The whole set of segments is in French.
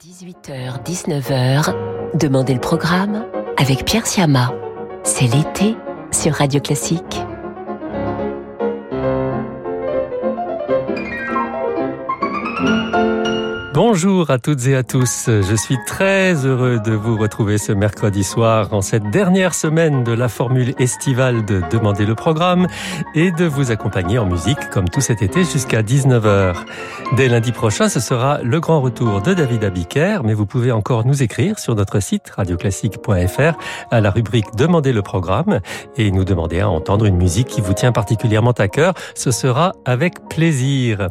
18h-19h, Demandez le programme avec Pierre Siama. C'est l'été sur Radio Classique. Bonjour à toutes et à tous. Je suis très heureux de vous retrouver ce mercredi soir en cette dernière semaine de la formule estivale de Demander le programme et de vous accompagner en musique comme tout cet été jusqu'à 19h. Dès lundi prochain, ce sera le grand retour de David Abiker, mais vous pouvez encore nous écrire sur notre site radioclassique.fr à la rubrique Demander le programme et nous demander à entendre une musique qui vous tient particulièrement à cœur. Ce sera avec plaisir.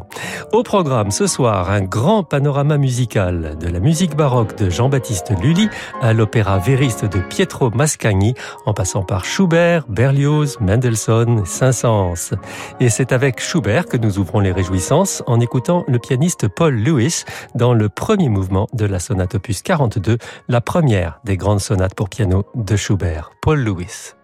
Au programme ce soir, un grand panorama musical, de la musique baroque de Jean-Baptiste Lully à l'opéra vériste de Pietro Mascagni, en passant par Schubert, Berlioz, Mendelssohn, Saint-Saëns. Et c'est avec Schubert que nous ouvrons les réjouissances en écoutant le pianiste Paul Lewis dans le premier mouvement de la sonate opus 42, la première des grandes sonates pour piano de Schubert. Paul Lewis.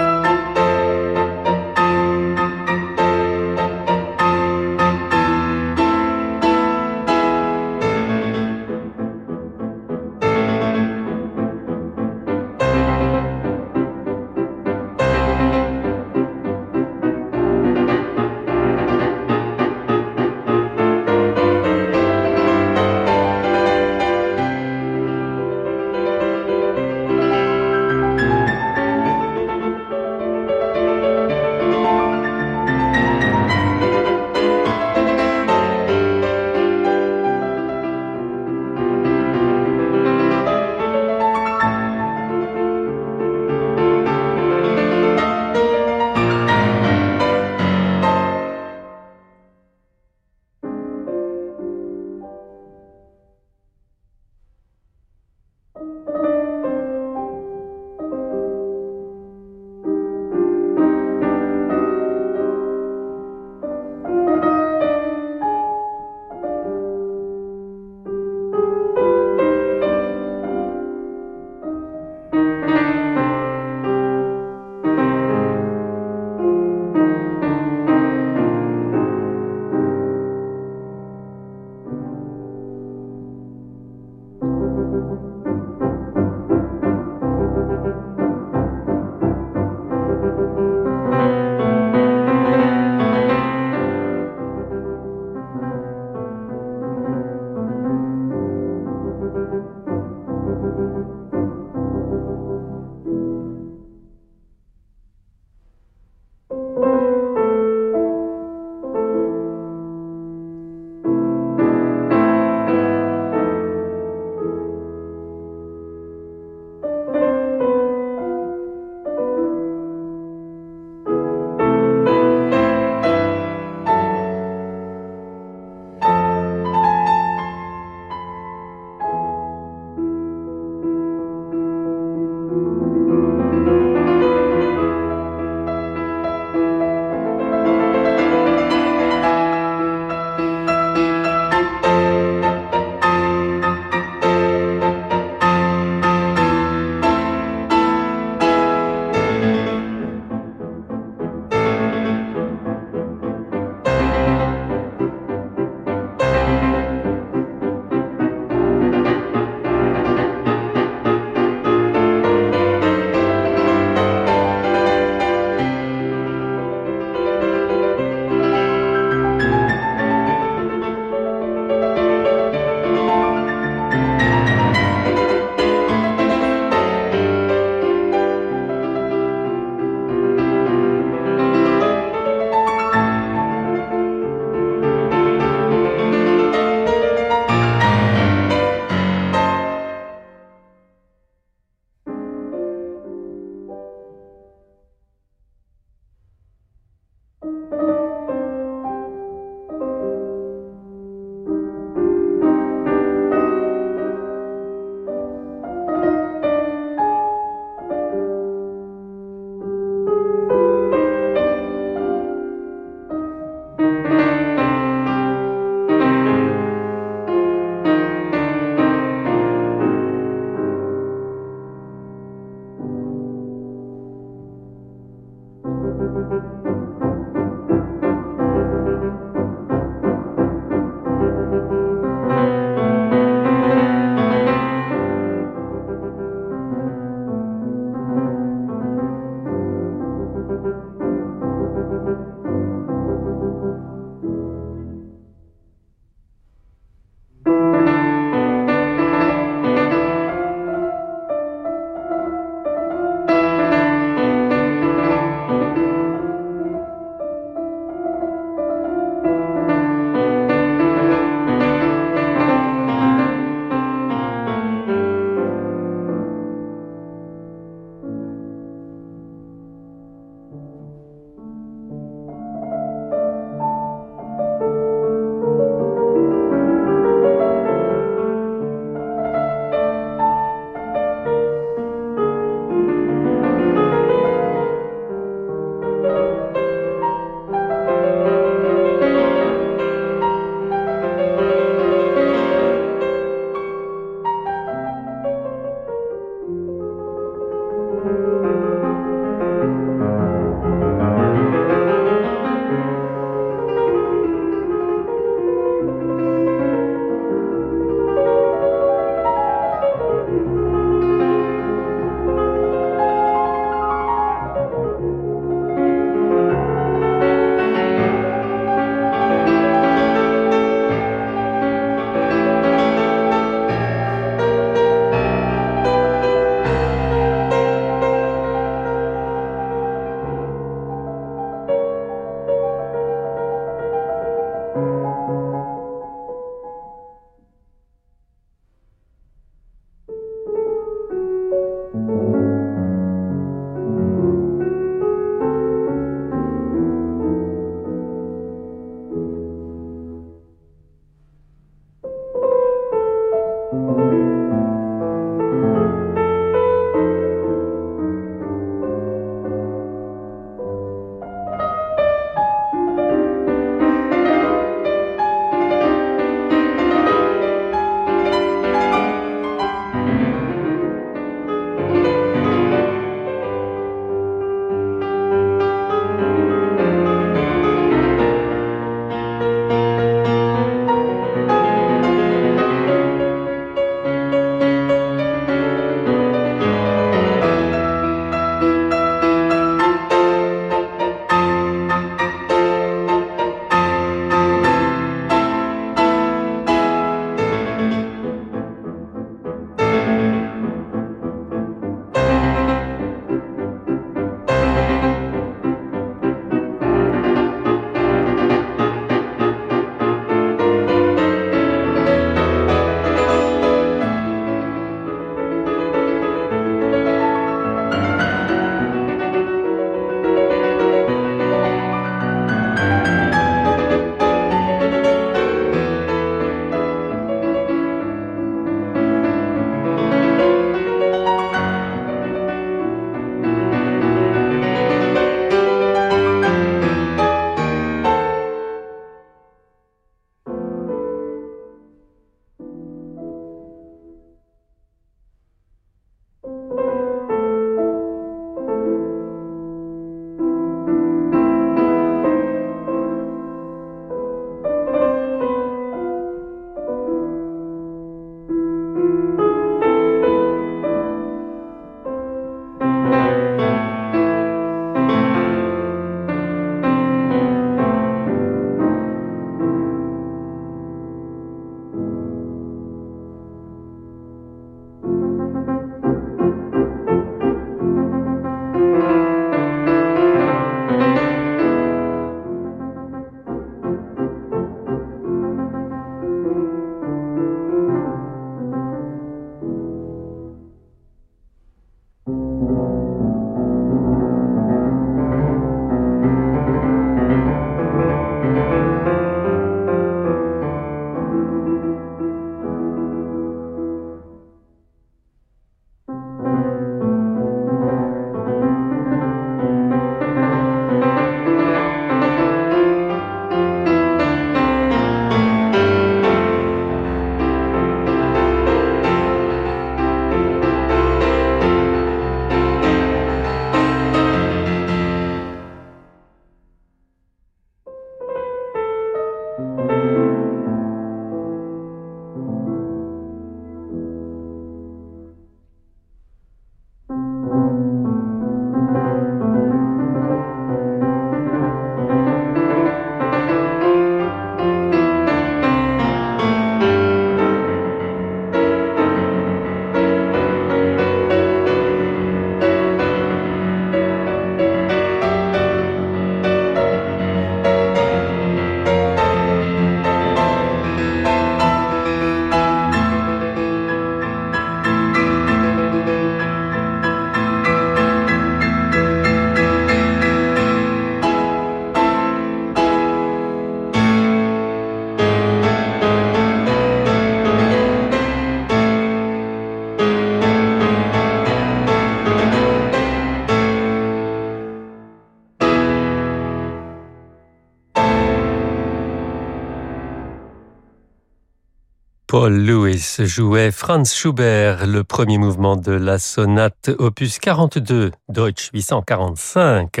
Lewis jouait Franz Schubert, le premier mouvement de la sonate opus 42, Deutsch 845.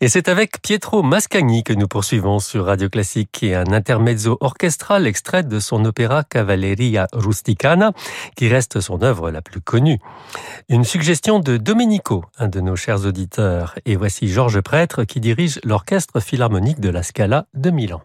Et c'est avec Pietro Mascagni que nous poursuivons sur Radio Classique et un intermezzo orchestral extrait de son opéra Cavalleria Rusticana, qui reste son œuvre la plus connue. Une suggestion de Domenico, un de nos chers auditeurs. Et voici Georges Prêtre qui dirige l'orchestre philharmonique de la Scala de Milan.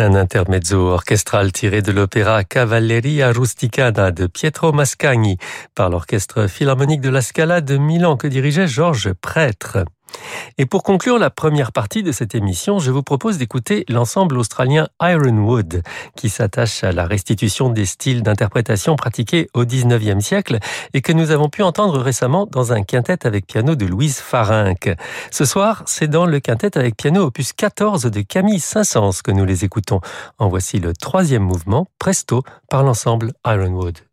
Un intermezzo orchestral tiré de l'opéra Cavalleria Rusticana de Pietro Mascagni par l'orchestre philharmonique de la Scala de Milan que dirigeait Georges Prêtre. Et pour conclure la première partie de cette émission, je vous propose d'écouter l'ensemble australien Ironwood, qui s'attache à la restitution des styles d'interprétation pratiqués au XIXe siècle et que nous avons pu entendre récemment dans un quintet avec piano de Louise Farinck. Ce soir, c'est dans le quintet avec piano opus 14 de Camille Saint-Saëns que nous les écoutons. En voici le troisième mouvement, Presto, par l'ensemble Ironwood.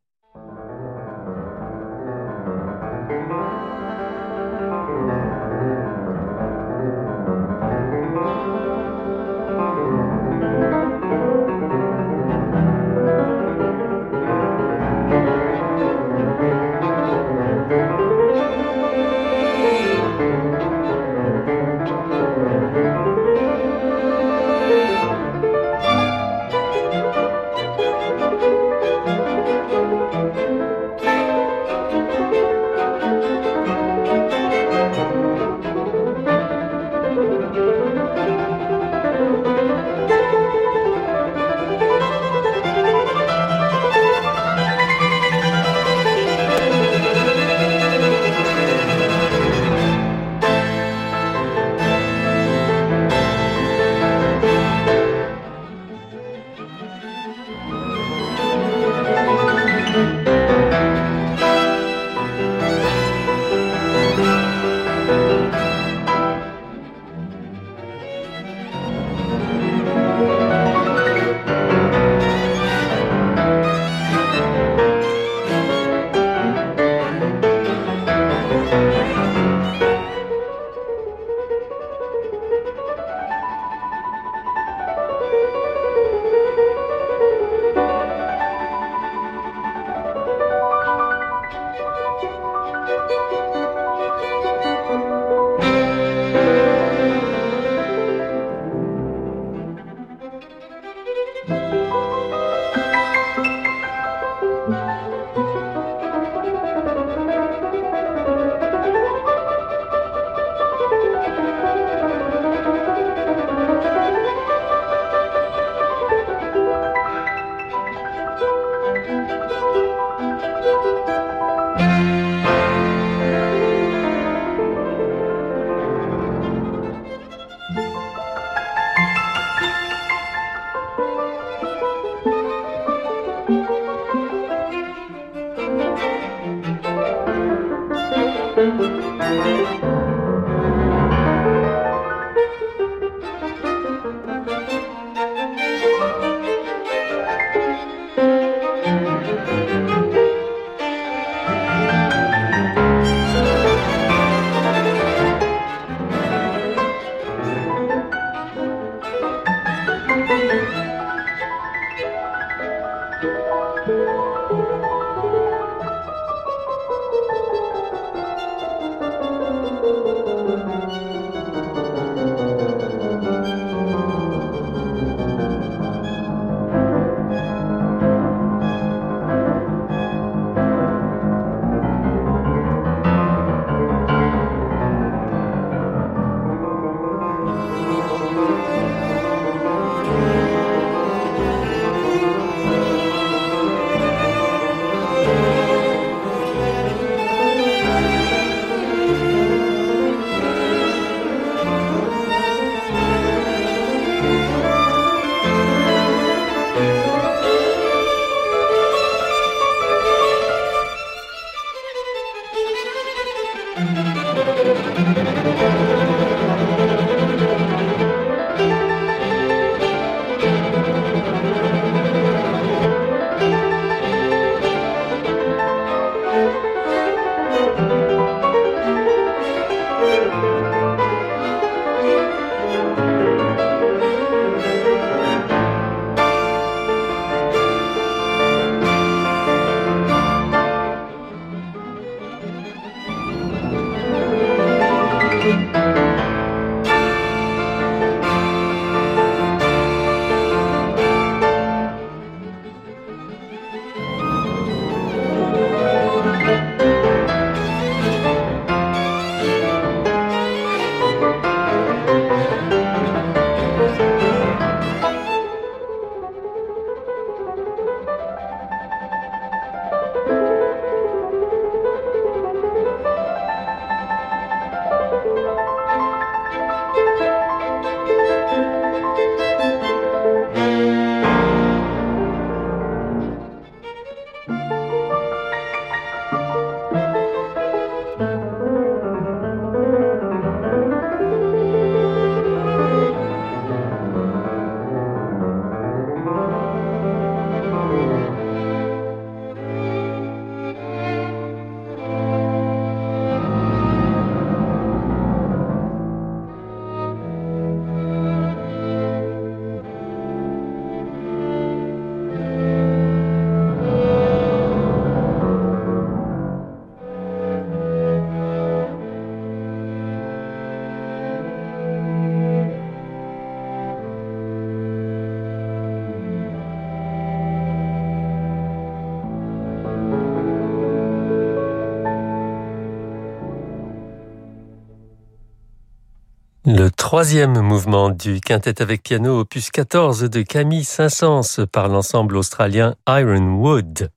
Troisième mouvement du quintet avec piano opus 14 de Camille Saint-Saëns par l'ensemble australien Ironwood.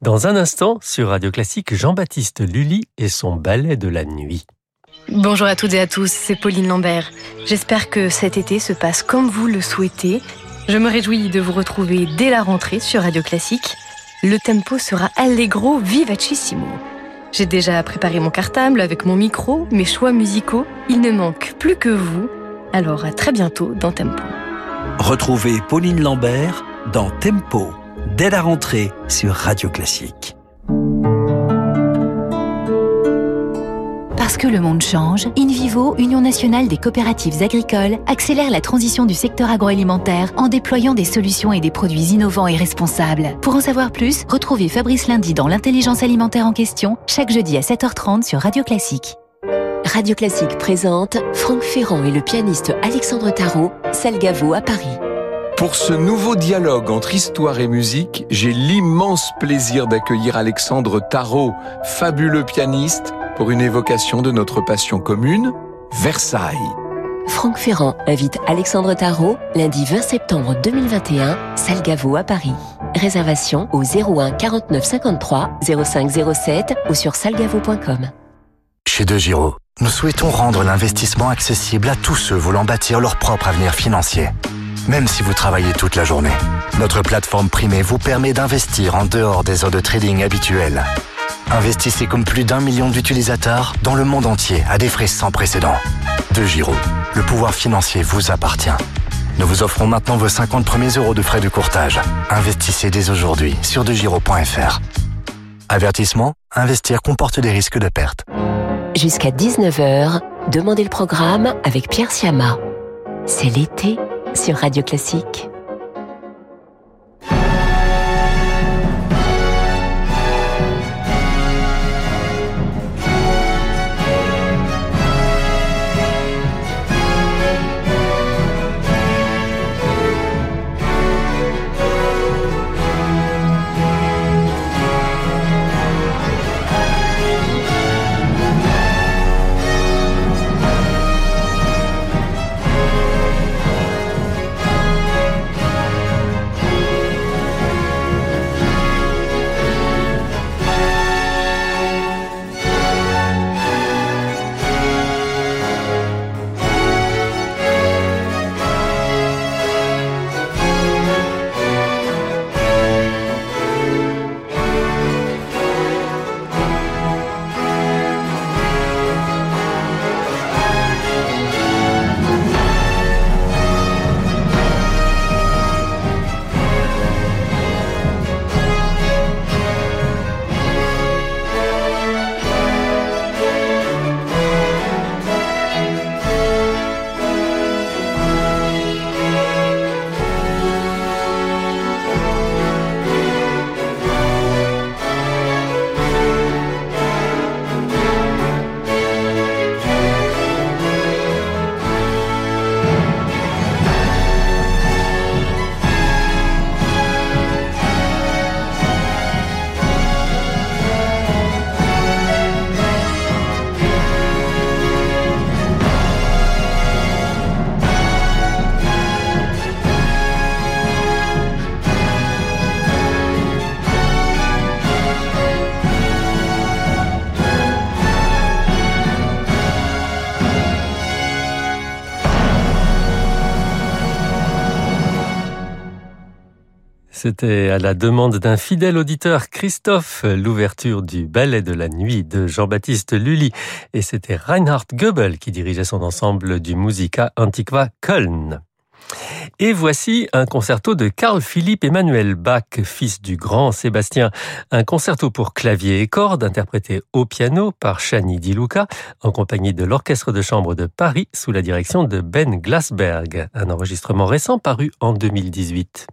Dans un instant, sur Radio Classique, Jean-Baptiste Lully et son ballet de la nuit. Bonjour à toutes et à tous, c'est Pauline Lambert. J'espère que cet été se passe comme vous le souhaitez. Je me réjouis de vous retrouver dès la rentrée sur Radio Classique. Le tempo sera allegro vivacissimo. J'ai déjà préparé mon cartable avec mon micro, mes choix musicaux. Il ne manque plus que vous. Alors à très bientôt dans Tempo. Retrouvez Pauline Lambert dans Tempo, dès la rentrée sur Radio Classique. Que le monde change, InVivo, Union nationale des coopératives agricoles, accélère la transition du secteur agroalimentaire en déployant des solutions et des produits innovants et responsables. Pour en savoir plus, retrouvez Fabrice Lundi dans l'intelligence alimentaire en question, chaque jeudi à 7h30 sur Radio Classique. Radio Classique présente Franck Ferrand et le pianiste Alexandre Tarot, Salgavo à Paris. Pour ce nouveau dialogue entre histoire et musique, j'ai l'immense plaisir d'accueillir Alexandre Tarot, fabuleux pianiste, pour une évocation de notre passion commune, Versailles. Franck Ferrand invite Alexandre Tarot lundi 20 septembre 2021, Salgavo à Paris. Réservation au 01 49 53 05 07 ou sur salgavo.com. Chez De Giro, nous souhaitons rendre l'investissement accessible à tous ceux voulant bâtir leur propre avenir financier. Même si vous travaillez toute la journée, notre plateforme primée vous permet d'investir en dehors des heures de trading habituelles. Investissez comme plus d'un million d'utilisateurs dans le monde entier à des frais sans précédent. De Giro, le pouvoir financier vous appartient. Nous vous offrons maintenant vos 50 premiers euros de frais de courtage. Investissez dès aujourd'hui sur degiro.fr. Avertissement, investir comporte des risques de perte. Jusqu'à 19h, demandez le programme avec Pierre Siama. C'est l'été sur Radio Classique. C'était à la demande d'un fidèle auditeur, Christophe, l'ouverture du ballet de la nuit de Jean-Baptiste Lully. Et c'était Reinhard Goebel qui dirigeait son ensemble du Musica Antiqua Köln. Et voici un concerto de Carl Philipp Emmanuel Bach, fils du grand Sébastien. Un concerto pour clavier et cordes interprété au piano par Shani Di Luca en compagnie de l'Orchestre de chambre de Paris sous la direction de Ben Glasberg. Un enregistrement récent paru en 2018.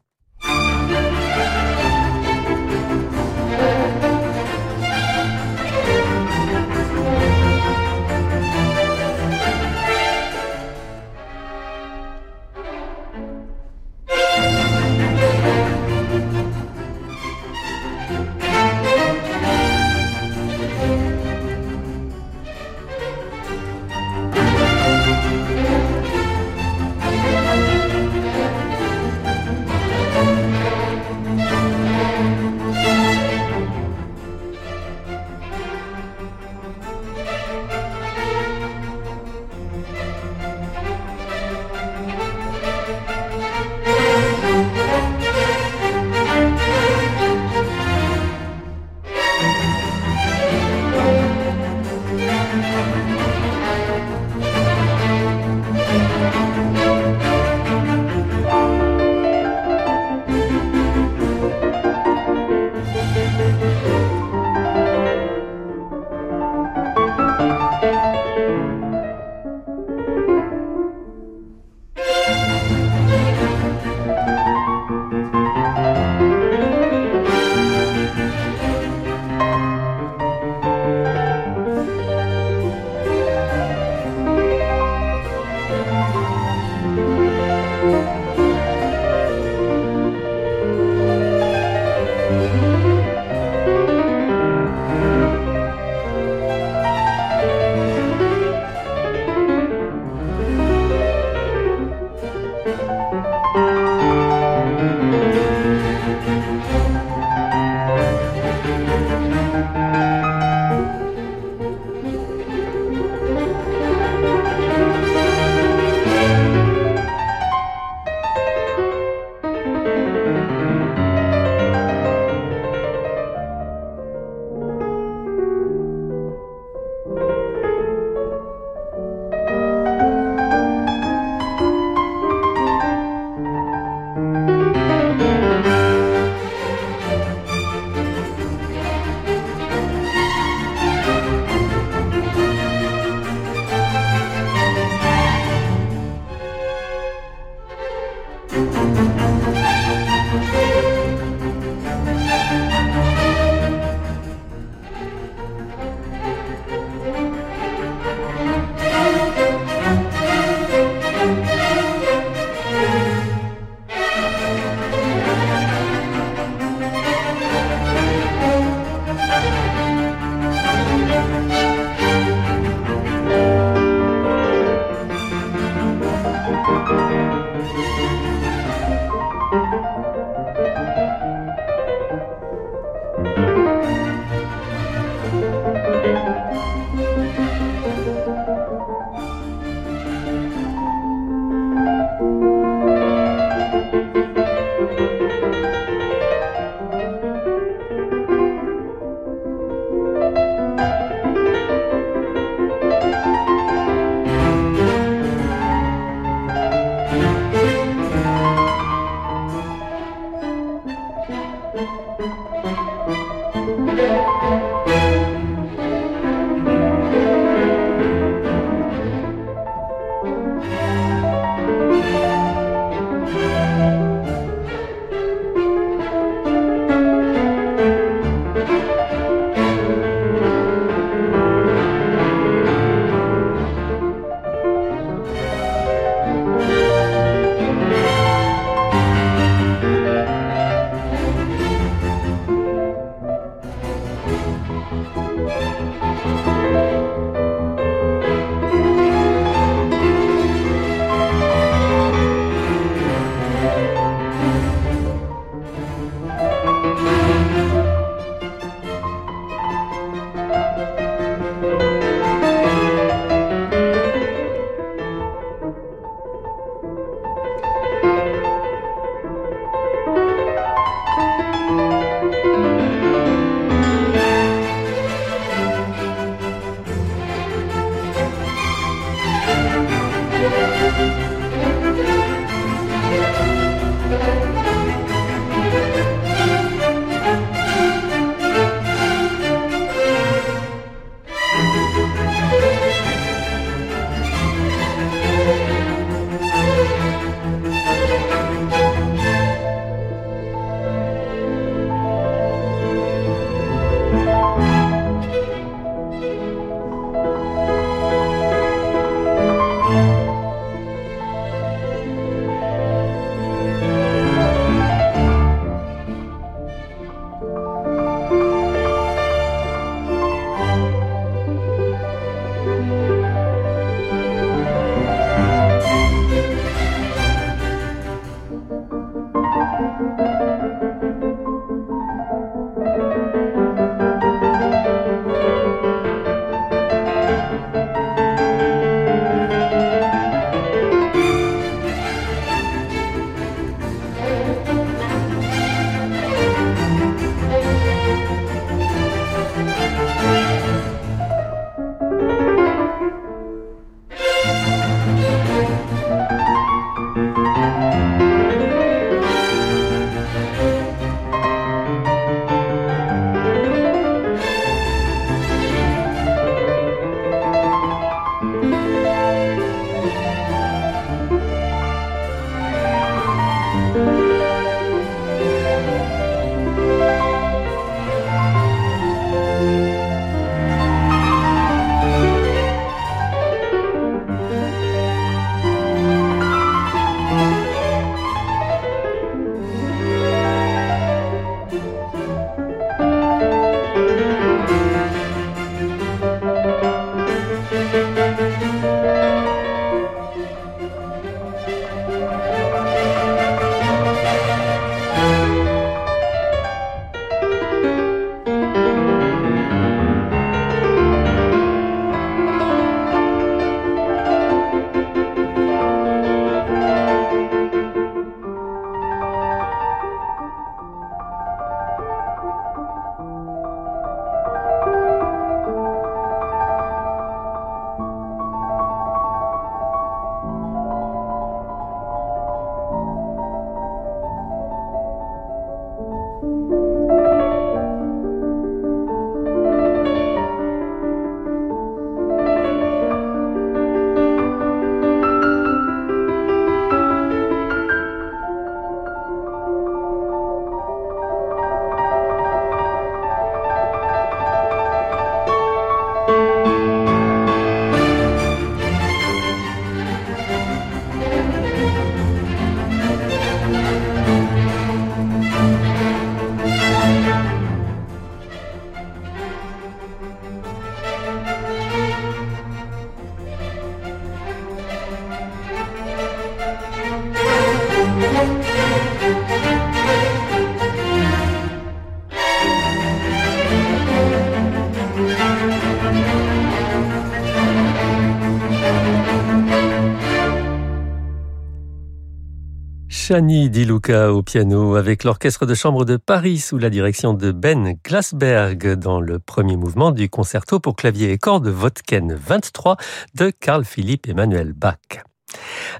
Chani Di Luca au piano avec l'orchestre de chambre de Paris sous la direction de Ben Glasberg dans le premier mouvement du concerto pour clavier et cordes Vodken 23 de Carl Philipp Emmanuel Bach.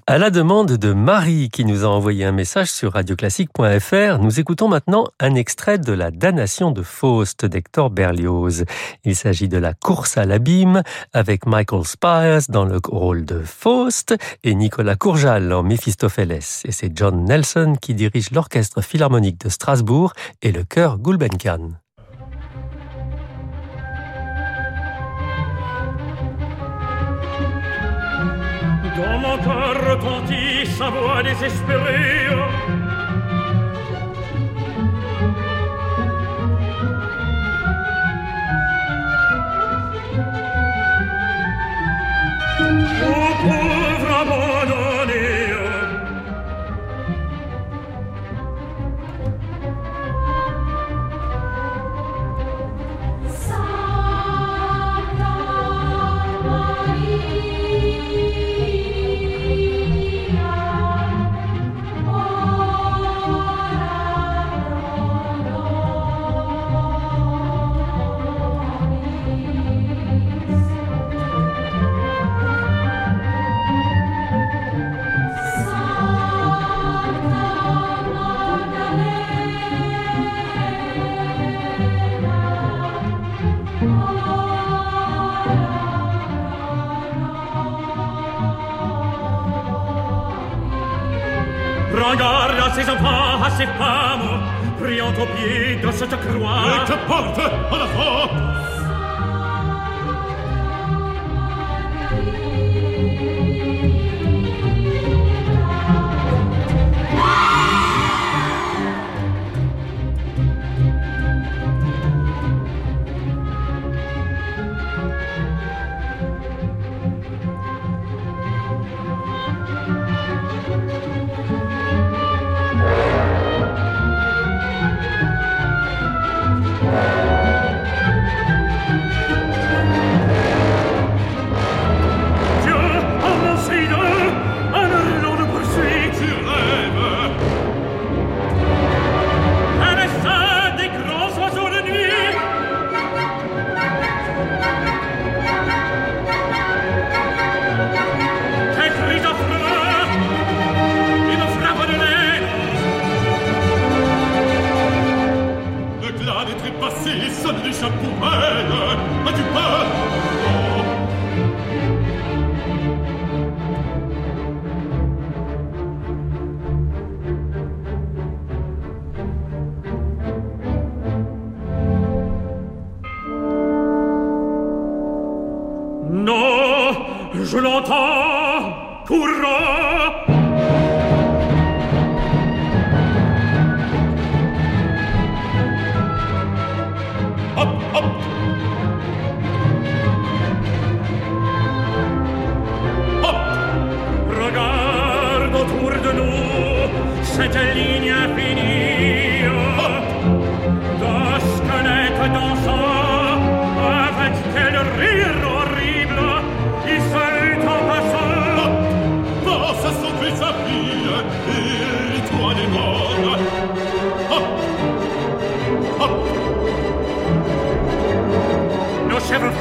À la demande de Marie qui nous a envoyé un message sur radioclassique.fr, nous écoutons maintenant un extrait de La damnation de Faust d'Hector Berlioz. Il s'agit de la course à l'abîme avec Michael Spires dans le rôle de Faust et Nicolas Courjal en Mephistopheles. Et c'est John Nelson qui dirige l'orchestre philharmonique de Strasbourg et le chœur Gulbenkian. Retentit sa voix désespérée.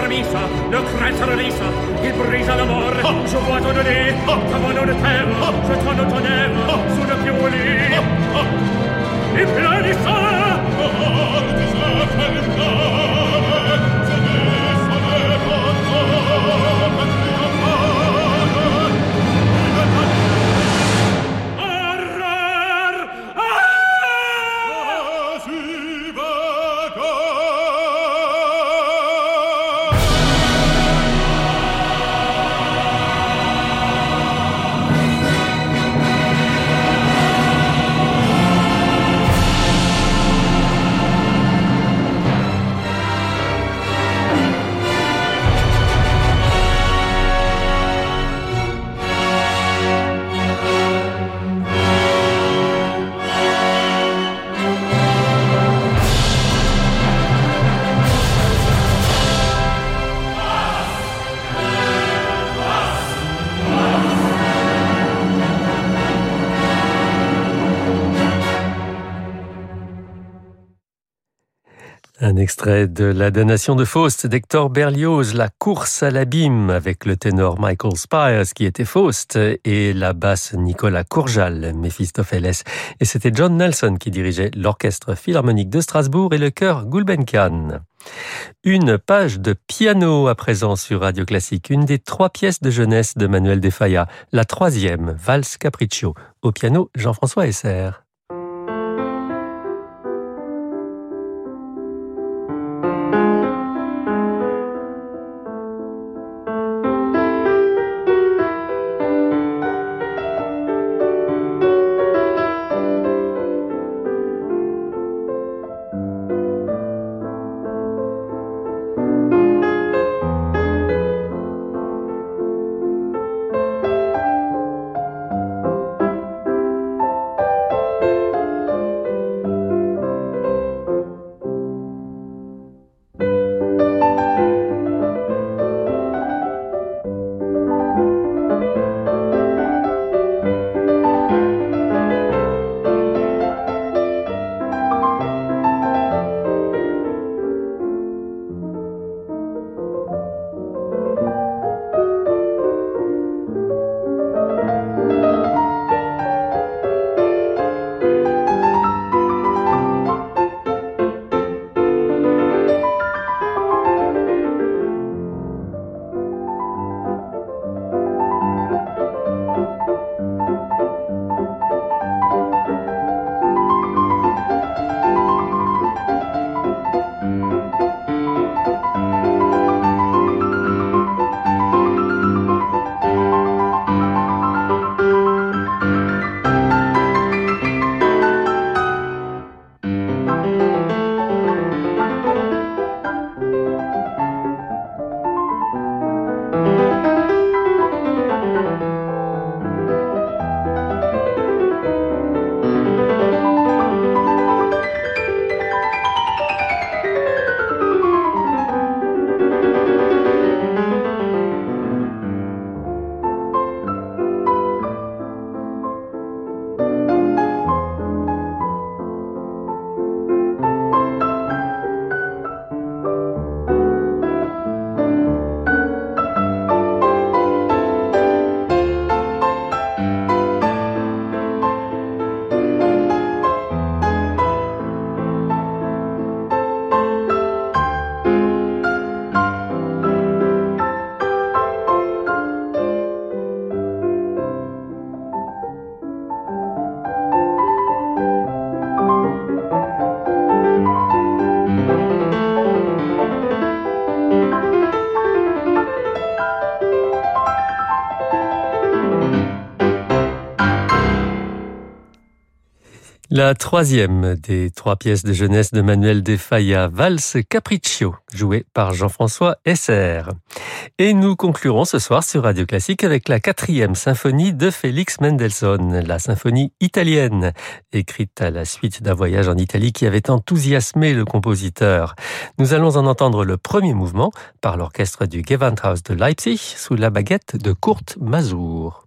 s'agonisa, le crêtre rissa, il brisa la mort. Je vois ton nez, ta mano de terre, je tends sous le pied. Il de La damnation de Faust d'Hector Berlioz, La course à l'abîme avec le ténor Michael Spires qui était Faust et la basse Nicolas Courjal, Mephistopheles. Et c'était John Nelson qui dirigeait l'orchestre philharmonique de Strasbourg et le chœur Gulbenkian. Une page de piano à présent sur Radio Classique, une des trois pièces de jeunesse de Manuel De Falla, la troisième, Valse Capriccio. Au piano, Jean-François Esser. La troisième des trois pièces de jeunesse de Manuel de Falla, Valse Capriccio, jouée par Jean-François Esser. Et nous conclurons ce soir sur Radio Classique avec la quatrième symphonie de Félix Mendelssohn, la symphonie italienne, écrite à la suite d'un voyage en Italie qui avait enthousiasmé le compositeur. Nous allons en entendre le premier mouvement par l'orchestre du Gewandhaus de Leipzig sous la baguette de Kurt Mazur.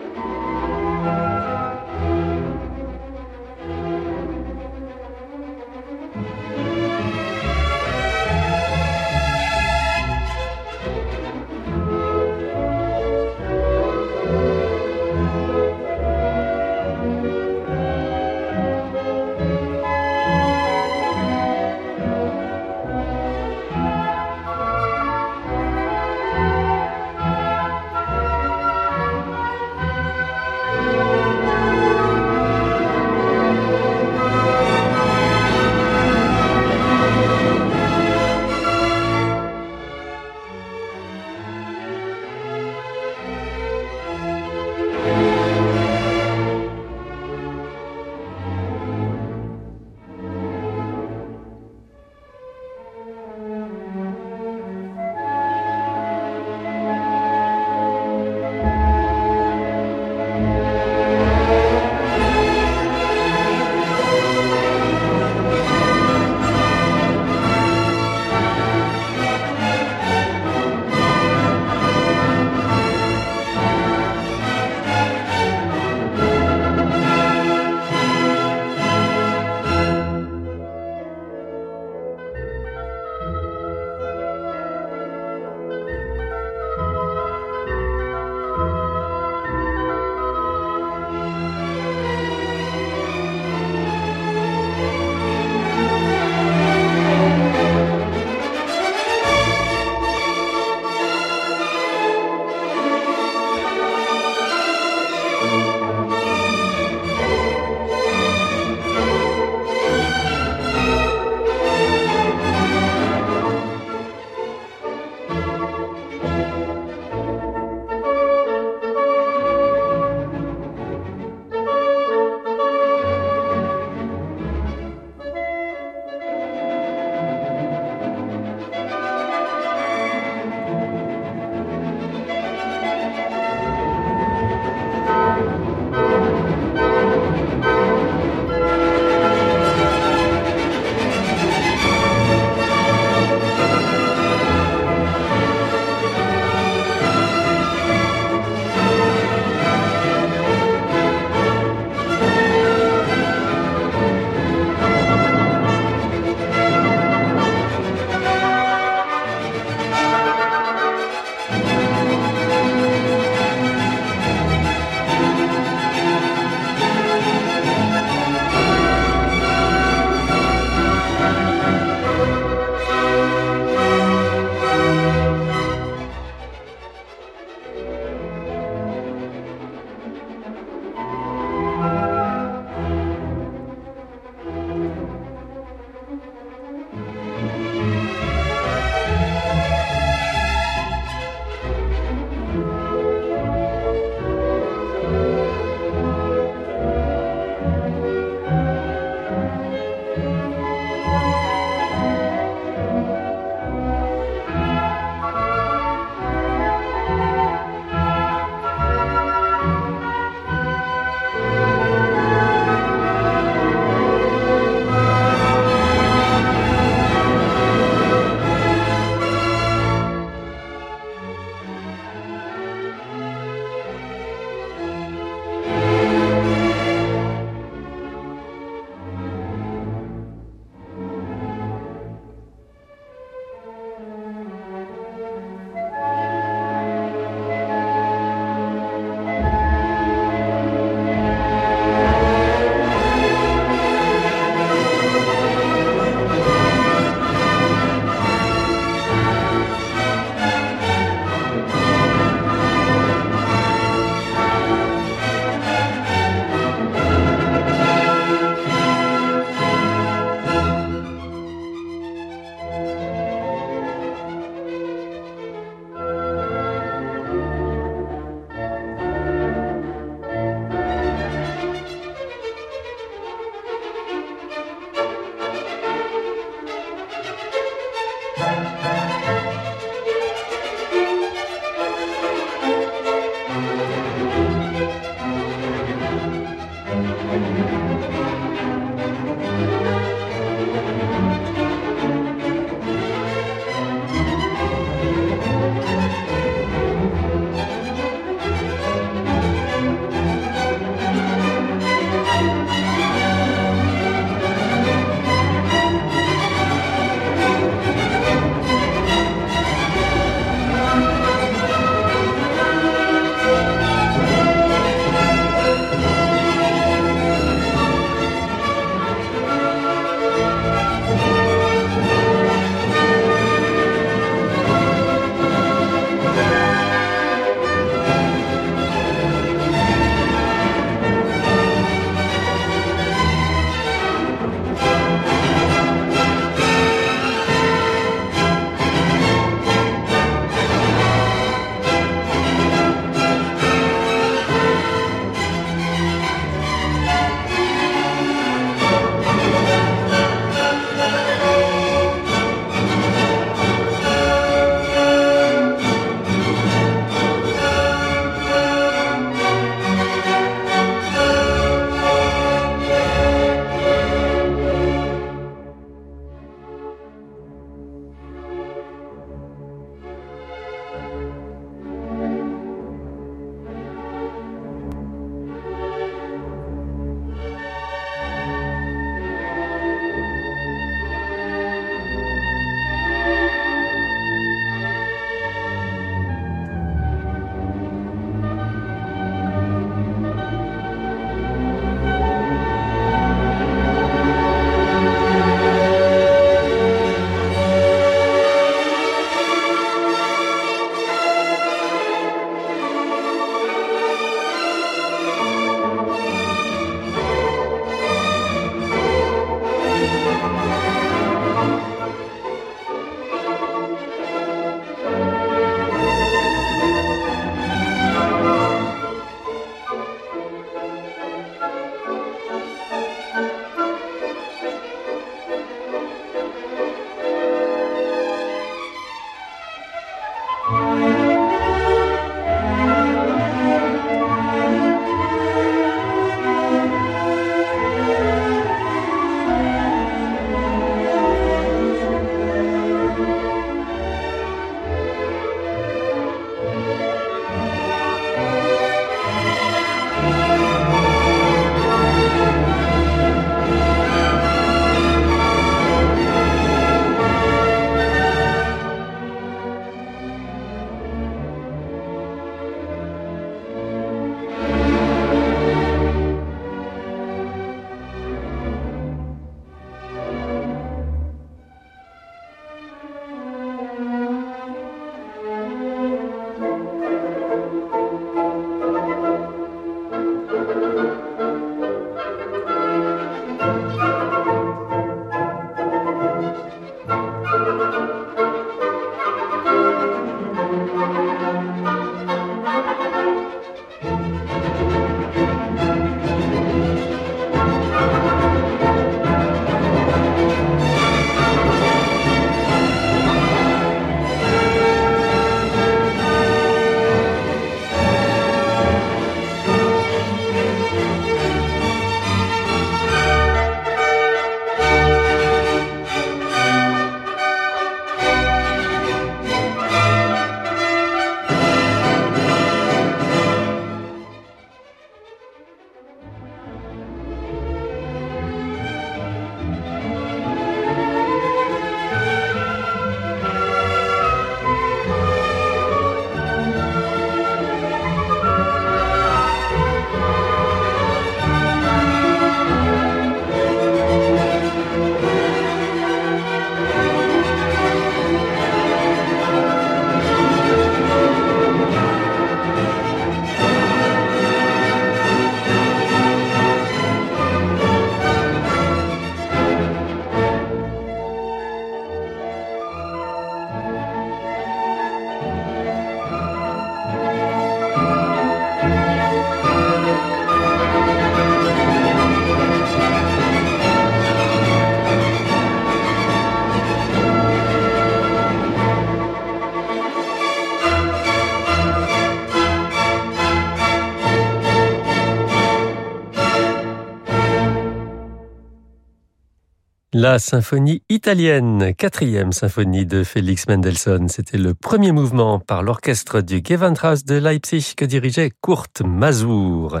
La symphonie italienne, quatrième symphonie de Félix Mendelssohn. C'était le premier mouvement par l'orchestre du Gewandhaus de Leipzig que dirigeait Kurt Mazur.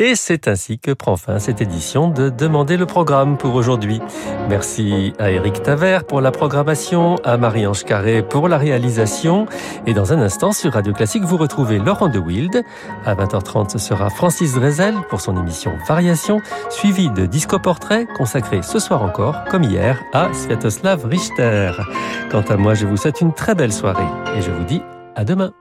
Et c'est ainsi que prend fin cette édition de Demander le programme pour aujourd'hui. Merci à Eric Taver pour la programmation, à Marie-Ange Carré pour la réalisation. Et dans un instant, sur Radio Classique, vous retrouvez Laurent de Wild. À 20h30, ce sera Francis Drezel pour son émission Variation, suivi de Disco Portrait consacré ce soir encore, comme hier, à Sviatoslav Richter. Quant à moi, je vous souhaite une très belle soirée et je vous dis à demain.